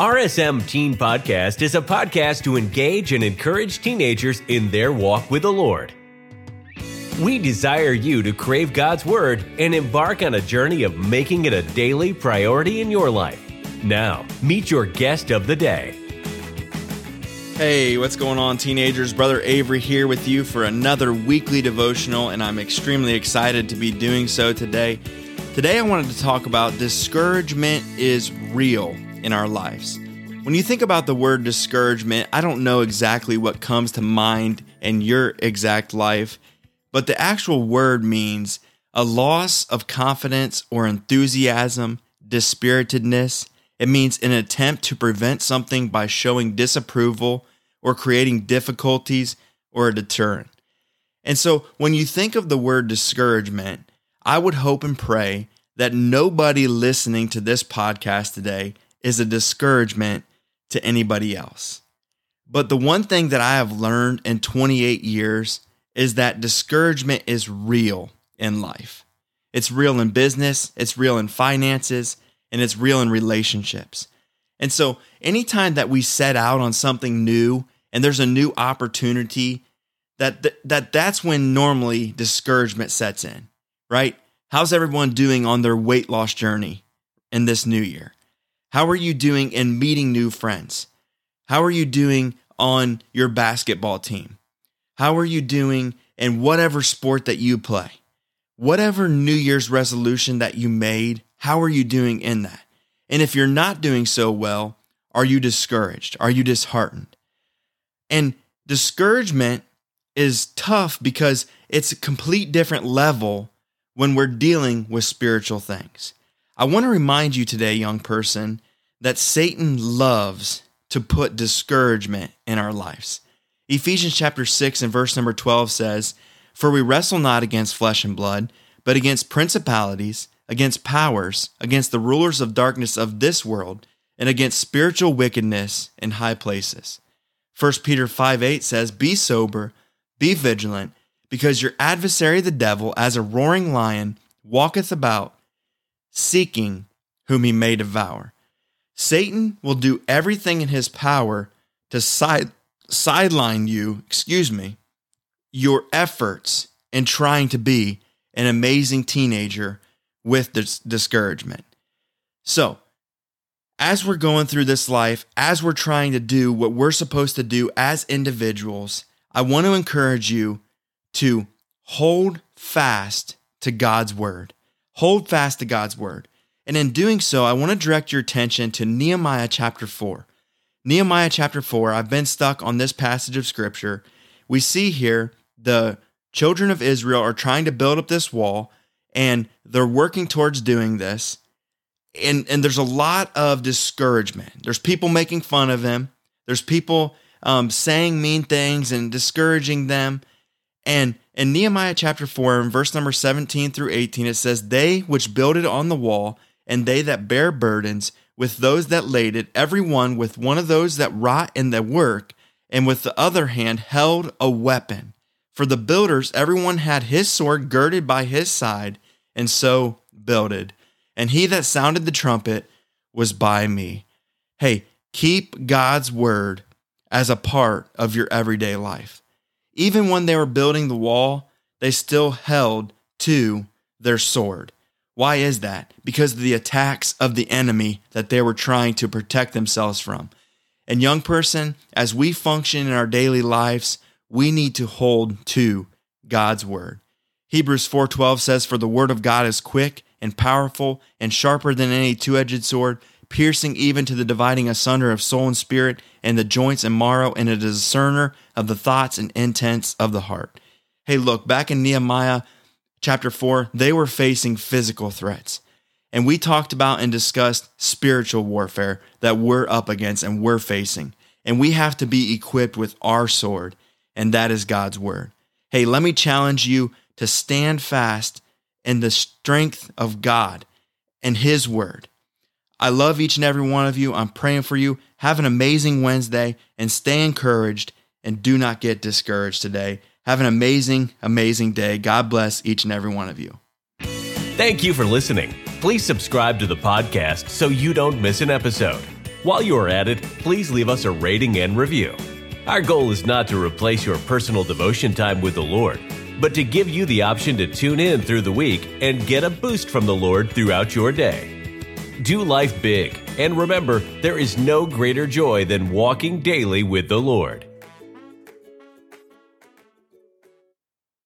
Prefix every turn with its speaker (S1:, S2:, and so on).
S1: RSM Teen Podcast is a podcast to engage and encourage teenagers in their walk with the Lord. We desire you to crave God's Word and embark on a journey of making it a daily priority in your life. Now, meet your guest of the day.
S2: Hey, what's going on, teenagers? Brother Avery here with you for another weekly devotional, and I'm extremely excited to be doing so today. Today, I wanted to talk about discouragement is real in our lives. When you think about the word discouragement, I don't know exactly what comes to mind in your exact life, but the actual word means a loss of confidence or enthusiasm, dispiritedness. It means an attempt to prevent something by showing disapproval or creating difficulties or a deterrent. And so when you think of the word discouragement, I would hope and pray that nobody listening to this podcast today is a discouragement to anybody else. But the one thing that I have learned in 28 years is that discouragement is real in life. It's real in business, it's real in finances, and it's real in relationships. And so, anytime that we set out on something new and there's a new opportunity, that, that that's when normally discouragement sets in, right? How's everyone doing on their weight loss journey in this new year? How are you doing in meeting new friends? How are you doing on your basketball team? How are you doing in whatever sport that you play? Whatever New Year's resolution that you made, how are you doing in that? And if you're not doing so well, are you discouraged? Are you disheartened? And discouragement is tough because it's a complete different level when we're dealing with spiritual things. I want to remind you today, young person, that Satan loves to put discouragement in our lives. Ephesians chapter 6 and verse number 12 says, For we wrestle not against flesh and blood, but against principalities, against powers, against the rulers of darkness of this world, and against spiritual wickedness in high places. 1 Peter 5 8 says, Be sober, be vigilant, because your adversary the devil, as a roaring lion, walketh about seeking whom he may devour. Satan will do everything in his power to side, sideline you, excuse me, your efforts in trying to be an amazing teenager with this discouragement. So, as we're going through this life, as we're trying to do what we're supposed to do as individuals, I want to encourage you to hold fast to God's word. Hold fast to God's word. And in doing so, I want to direct your attention to Nehemiah chapter 4. Nehemiah chapter 4, I've been stuck on this passage of scripture. We see here the children of Israel are trying to build up this wall and they're working towards doing this. And, and there's a lot of discouragement. There's people making fun of them, there's people um, saying mean things and discouraging them. And in Nehemiah chapter 4, in verse number 17 through 18, it says, They which builded on the wall, and they that bear burdens, with those that laid it, every one with one of those that wrought in the work, and with the other hand held a weapon. For the builders, everyone had his sword girded by his side, and so builded. And he that sounded the trumpet was by me. Hey, keep God's word as a part of your everyday life. Even when they were building the wall, they still held to their sword. Why is that? Because of the attacks of the enemy that they were trying to protect themselves from. And young person, as we function in our daily lives, we need to hold to God's word. Hebrews 4:12 says for the word of God is quick and powerful and sharper than any two-edged sword, piercing even to the dividing asunder of soul and spirit and the joints and marrow and a discerner of the thoughts and intents of the heart. Hey, look, back in Nehemiah chapter 4, they were facing physical threats. And we talked about and discussed spiritual warfare that we're up against and we're facing. And we have to be equipped with our sword, and that is God's word. Hey, let me challenge you to stand fast in the strength of God and His word. I love each and every one of you. I'm praying for you. Have an amazing Wednesday and stay encouraged and do not get discouraged today. Have an amazing, amazing day. God bless each and every one of you.
S1: Thank you for listening. Please subscribe to the podcast so you don't miss an episode. While you are at it, please leave us a rating and review. Our goal is not to replace your personal devotion time with the Lord, but to give you the option to tune in through the week and get a boost from the Lord throughout your day. Do life big. And remember, there is no greater joy than walking daily with the Lord.